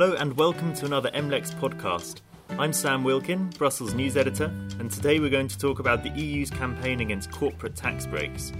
Hello and welcome to another MLEX podcast. I'm Sam Wilkin, Brussels news editor, and today we're going to talk about the EU's campaign against corporate tax breaks.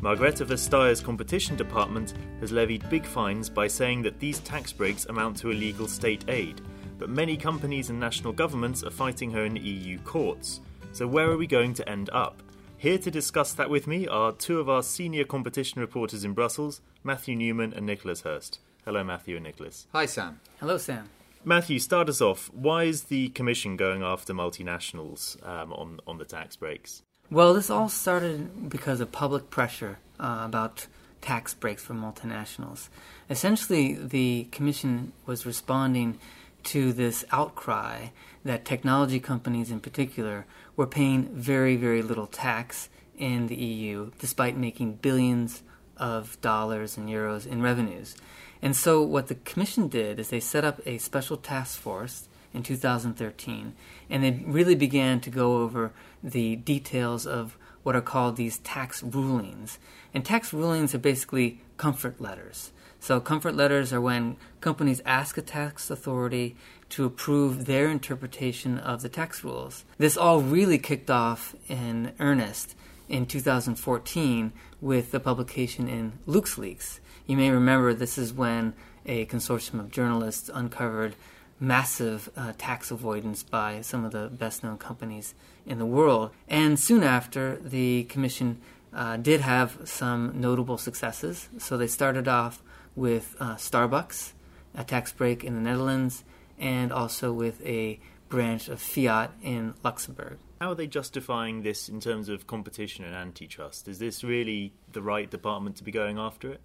Margrethe Vestager's competition department has levied big fines by saying that these tax breaks amount to illegal state aid, but many companies and national governments are fighting her in EU courts. So, where are we going to end up? Here to discuss that with me are two of our senior competition reporters in Brussels, Matthew Newman and Nicholas Hirst. Hello, Matthew and Nicholas. Hi, Sam. Hello, Sam. Matthew, start us off. Why is the Commission going after multinationals um, on on the tax breaks? Well, this all started because of public pressure uh, about tax breaks for multinationals. Essentially, the Commission was responding to this outcry that technology companies, in particular, were paying very, very little tax in the EU, despite making billions of dollars and euros in revenues. And so, what the Commission did is they set up a special task force in 2013, and they really began to go over the details of what are called these tax rulings. And tax rulings are basically comfort letters. So, comfort letters are when companies ask a tax authority to approve their interpretation of the tax rules. This all really kicked off in earnest in 2014 with the publication in LuxLeaks. You may remember this is when a consortium of journalists uncovered massive uh, tax avoidance by some of the best known companies in the world. And soon after, the Commission uh, did have some notable successes. So they started off with uh, Starbucks, a tax break in the Netherlands, and also with a branch of Fiat in Luxembourg. How are they justifying this in terms of competition and antitrust? Is this really the right department to be going after it?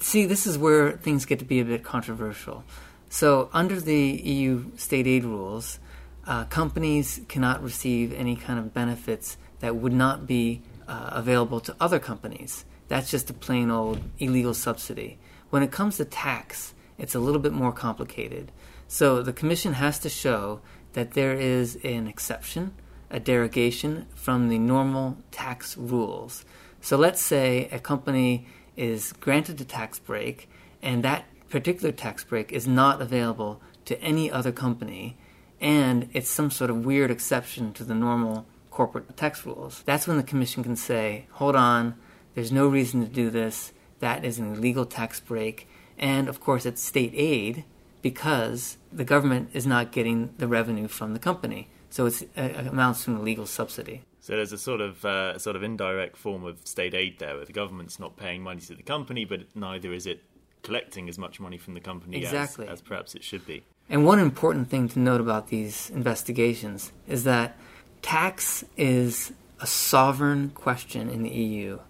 See, this is where things get to be a bit controversial. So, under the EU state aid rules, uh, companies cannot receive any kind of benefits that would not be uh, available to other companies. That's just a plain old illegal subsidy. When it comes to tax, it's a little bit more complicated. So, the Commission has to show that there is an exception, a derogation from the normal tax rules. So, let's say a company is granted a tax break, and that particular tax break is not available to any other company, and it's some sort of weird exception to the normal corporate tax rules. That's when the Commission can say, hold on, there's no reason to do this, that is an illegal tax break, and of course it's state aid because the government is not getting the revenue from the company. So it uh, amounts to an illegal subsidy. So there's a sort of uh, sort of indirect form of state aid there, where the government's not paying money to the company, but neither is it collecting as much money from the company exactly. as, as perhaps it should be. And one important thing to note about these investigations is that tax is a sovereign question in the EU.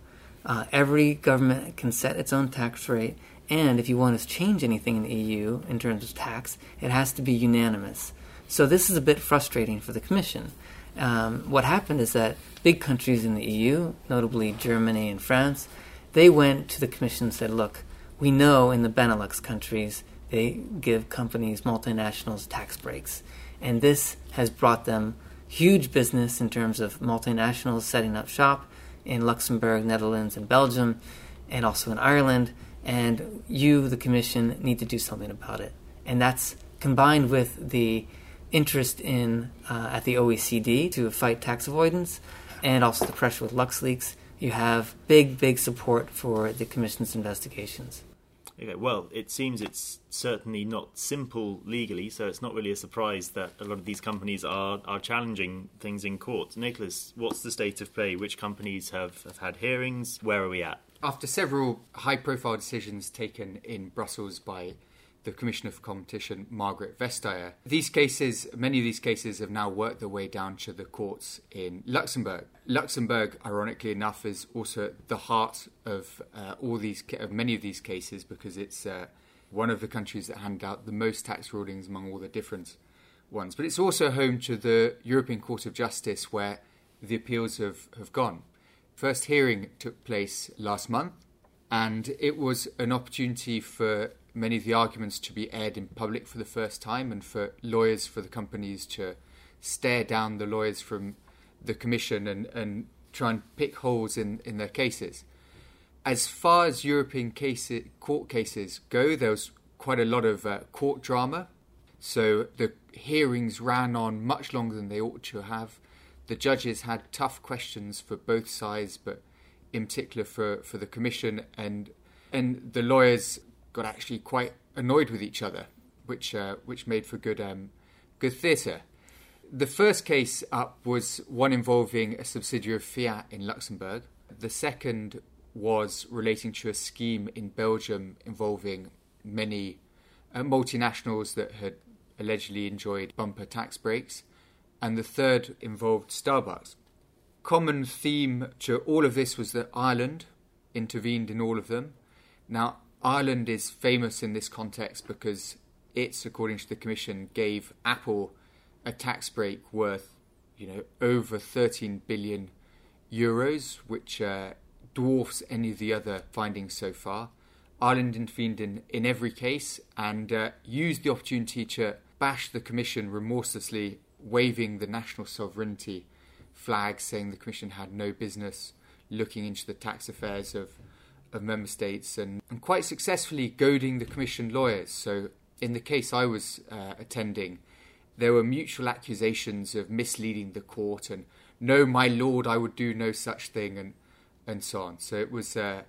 Uh, every government can set its own tax rate, and if you want to change anything in the EU in terms of tax, it has to be unanimous. So this is a bit frustrating for the Commission um, what happened is that big countries in the EU, notably Germany and France, they went to the Commission and said, look, we know in the Benelux countries they give companies, multinationals, tax breaks. And this has brought them huge business in terms of multinationals setting up shop in Luxembourg, Netherlands, and Belgium, and also in Ireland. And you, the Commission, need to do something about it. And that's combined with the interest in uh, at the OECD to fight tax avoidance, and also the pressure with LuxLeaks, you have big, big support for the Commission's investigations. Okay, well, it seems it's certainly not simple legally, so it's not really a surprise that a lot of these companies are, are challenging things in court. Nicholas, what's the state of play? Which companies have, have had hearings? Where are we at? After several high profile decisions taken in Brussels by the Commissioner for Competition, Margaret Vestager. These cases, many of these cases, have now worked their way down to the courts in Luxembourg. Luxembourg, ironically enough, is also at the heart of uh, all these, of many of these cases, because it's uh, one of the countries that hand out the most tax rulings among all the different ones. But it's also home to the European Court of Justice, where the appeals have, have gone. First hearing took place last month, and it was an opportunity for many of the arguments to be aired in public for the first time and for lawyers for the companies to stare down the lawyers from the commission and, and try and pick holes in, in their cases. As far as European cases, court cases go, there was quite a lot of uh, court drama So the hearings ran on much longer than they ought to have. The judges had tough questions for both sides, but in particular for, for the commission, and and the lawyers got actually quite annoyed with each other, which uh, which made for good um, good theatre. The first case up was one involving a subsidiary of Fiat in Luxembourg. The second was relating to a scheme in Belgium involving many uh, multinationals that had allegedly enjoyed bumper tax breaks. And the third involved Starbucks. Common theme to all of this was that Ireland intervened in all of them. Now, Ireland is famous in this context because it's, according to the Commission, gave Apple a tax break worth, you know, over 13 billion euros, which uh, dwarfs any of the other findings so far. Ireland intervened in, in every case and uh, used the opportunity to bash the Commission remorselessly, waving the national sovereignty flag, saying the Commission had no business looking into the tax affairs of, of member states, and, and quite successfully goading the Commission lawyers. So, in the case I was uh, attending, there were mutual accusations of misleading the court and no, my lord, I would do no such thing, and and so on. So it was uh,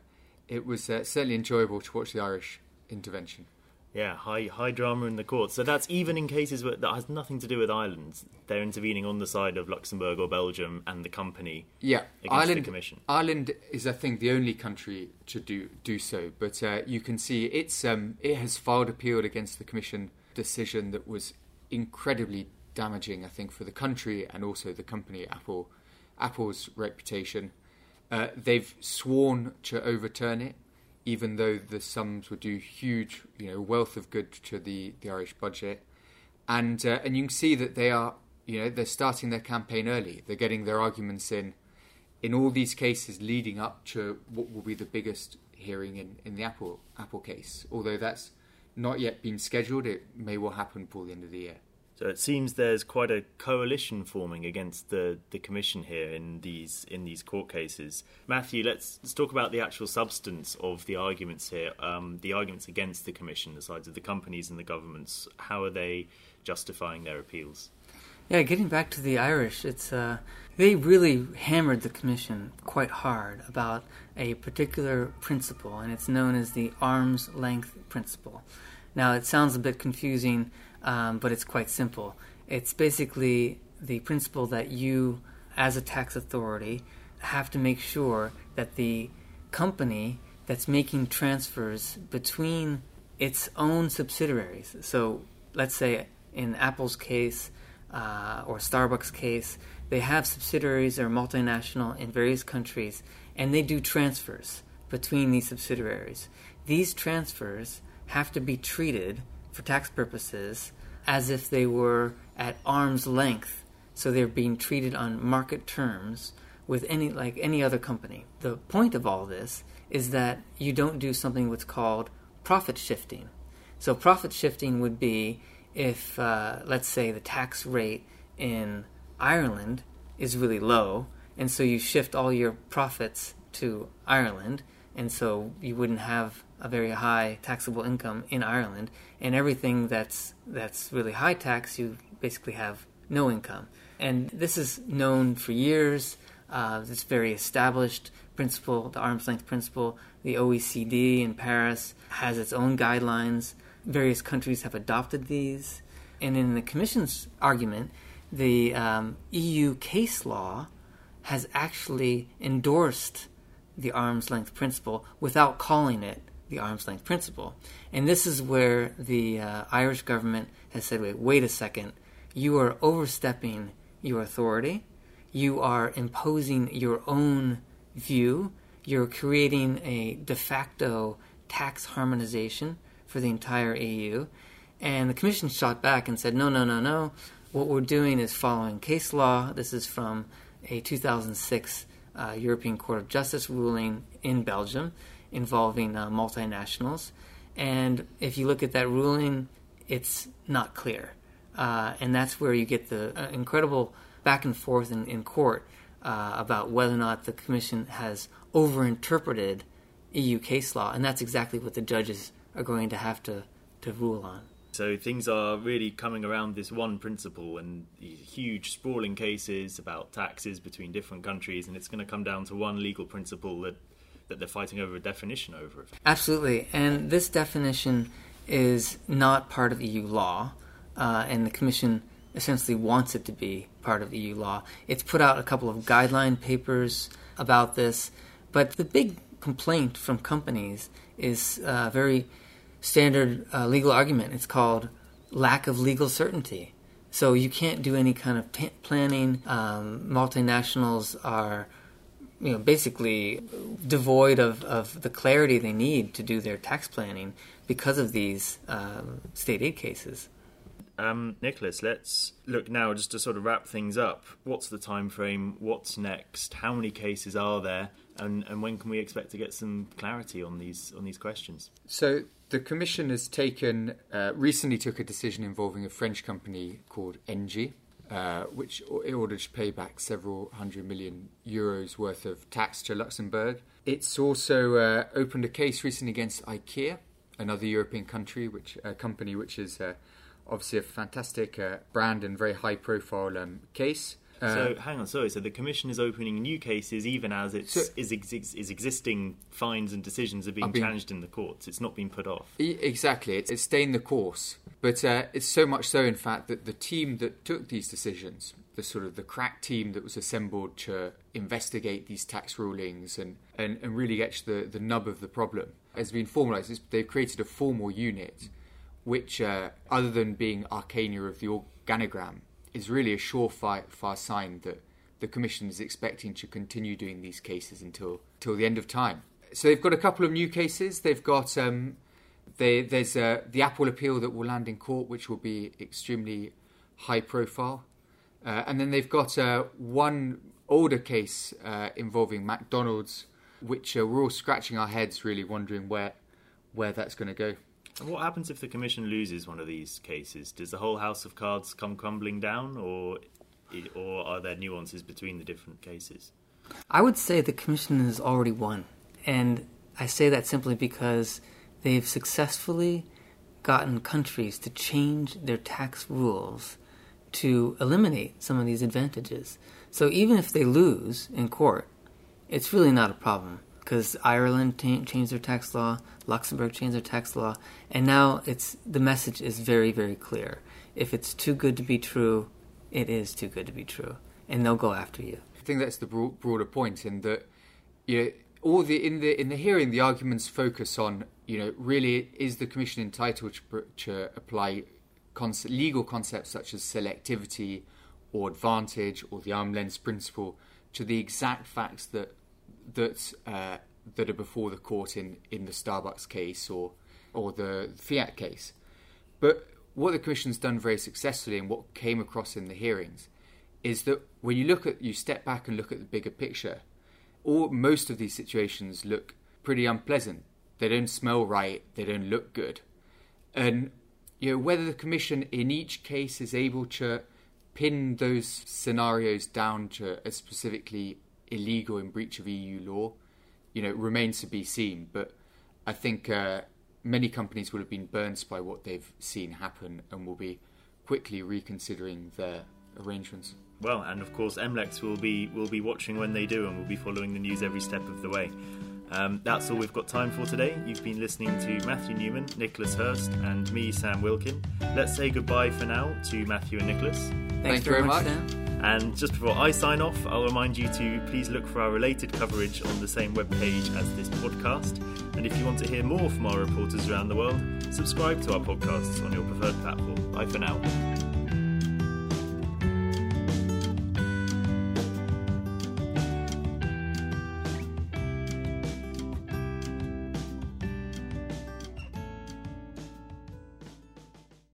it was uh, certainly enjoyable to watch the Irish intervention. Yeah, high high drama in the court. So that's even in cases where that has nothing to do with Ireland. They're intervening on the side of Luxembourg or Belgium and the company. Yeah, against Ireland. the commission. Ireland is, I think, the only country to do do so. But uh, you can see it's um, it has filed appeal against the commission decision that was incredibly damaging, I think, for the country and also the company Apple, Apple's reputation. Uh, they've sworn to overturn it, even though the sums would do huge, you know, wealth of good to the, the Irish budget. And uh, and you can see that they are, you know, they're starting their campaign early. They're getting their arguments in, in all these cases leading up to what will be the biggest hearing in, in the Apple Apple case. Although that's not yet been scheduled, it may well happen before the end of the year. So it seems there's quite a coalition forming against the, the commission here in these in these court cases. Matthew, let's, let's talk about the actual substance of the arguments here. Um, the arguments against the commission, the sides of the companies and the governments. How are they justifying their appeals? Yeah, getting back to the Irish, it's uh, they really hammered the commission quite hard about a particular principle, and it's known as the arm's length principle. Now, it sounds a bit confusing um, but it's quite simple. It's basically the principle that you, as a tax authority, have to make sure that the company that's making transfers between its own subsidiaries. So, let's say in Apple's case uh, or Starbucks' case, they have subsidiaries or multinational in various countries, and they do transfers between these subsidiaries. These transfers have to be treated for tax purposes as if they were at arm's length. So they're being treated on market terms with any like any other company. The point of all this is that you don't do something what's called profit shifting. So profit shifting would be if uh, let's say the tax rate in Ireland is really low, and so you shift all your profits to Ireland, and so you wouldn't have a very high taxable income in Ireland, and everything that's that's really high tax, you basically have no income. And this is known for years. Uh, it's very established principle, the arm's length principle. The OECD in Paris has its own guidelines. Various countries have adopted these. And in the Commission's argument, the um, EU case law has actually endorsed the arm's length principle without calling it the arm's length principle. And this is where the uh, Irish government has said, wait, wait a second, you are overstepping your authority, you are imposing your own view, you're creating a de facto tax harmonization for the entire EU. And the Commission shot back and said, no, no, no, no. What we're doing is following case law. This is from a 2006 uh, European Court of Justice ruling in Belgium involving uh, multinationals. And if you look at that ruling, it's not clear. Uh, and that's where you get the uh, incredible back and forth in, in court uh, about whether or not the Commission has overinterpreted EU case law. And that's exactly what the judges are going to have to, to rule on. So things are really coming around this one principle and huge sprawling cases about taxes between different countries, and it's going to come down to one legal principle that that they're fighting over a definition over. Absolutely, and this definition is not part of EU law, uh, and the Commission essentially wants it to be part of EU law. It's put out a couple of guideline papers about this, but the big complaint from companies is a very standard uh, legal argument. It's called lack of legal certainty. So you can't do any kind of t- planning. Um, multinationals are you know, basically devoid of, of the clarity they need to do their tax planning because of these um, state aid cases. Um, Nicholas, let's look now just to sort of wrap things up. What's the time frame? What's next? How many cases are there? And, and when can we expect to get some clarity on these on these questions? So the Commission has taken uh, recently took a decision involving a French company called Engie, uh, which in order to pay back several hundred million euros worth of tax to Luxembourg. It's also uh, opened a case recently against IKEA, another European country, which a company which is uh, obviously a fantastic uh, brand and very high profile um, case. Uh, so hang on, sorry. So the commission is opening new cases even as its so, is, ex- is existing fines and decisions are being challenged in the courts. It's not being put off. Exactly, it's, it's staying the course. But uh, it's so much so, in fact, that the team that took these decisions, the sort of the crack team that was assembled to investigate these tax rulings and, and, and really get to the, the nub of the problem, has been formalised. They've created a formal unit which, uh, other than being arcana of the organogram, is really a surefire sign that the Commission is expecting to continue doing these cases until, until the end of time. So they've got a couple of new cases. They've got um, they, there's uh, the Apple appeal that will land in court, which will be extremely high profile. Uh, and then they've got uh, one older case uh, involving McDonald's, which uh, we're all scratching our heads, really wondering where where that's going to go. And what happens if the commission loses one of these cases? Does the whole house of cards come crumbling down, or or are there nuances between the different cases? I would say the commission has already won, and I say that simply because they've successfully gotten countries to change their tax rules to eliminate some of these advantages. So even if they lose in court, it's really not a problem because Ireland t- changed their tax law, Luxembourg changed their tax law, and now it's the message is very very clear. If it's too good to be true, it is too good to be true, and they'll go after you. I think that's the broader point in that you know, all the in the in the hearing the arguments focus on you know really is the commission entitled to, to apply concept, legal concepts such as selectivity or advantage or the arm length principle to the exact facts that that uh, that are before the court in, in the Starbucks case or or the Fiat case. But what the Commission's done very successfully and what came across in the hearings is that when you look at you step back and look at the bigger picture, all most of these situations look pretty unpleasant. They don't smell right, they don't look good. And you know, whether the Commission in each case is able to pin those scenarios down to a specifically illegal in breach of EU law, you know, remains to be seen. But I think uh, many companies will have been burnt by what they've seen happen and will be quickly reconsidering their arrangements. Well, and of course, MLEX will be will be watching when they do, and will be following the news every step of the way. Um, that's all we've got time for today. You've been listening to Matthew Newman, Nicholas Hirst, and me, Sam Wilkin. Let's say goodbye for now to Matthew and Nicholas. Thanks, Thanks very, very much. Sam. And just before I sign off, I'll remind you to please look for our related coverage on the same webpage as this podcast. And if you want to hear more from our reporters around the world, subscribe to our podcasts on your preferred platform. Bye for now.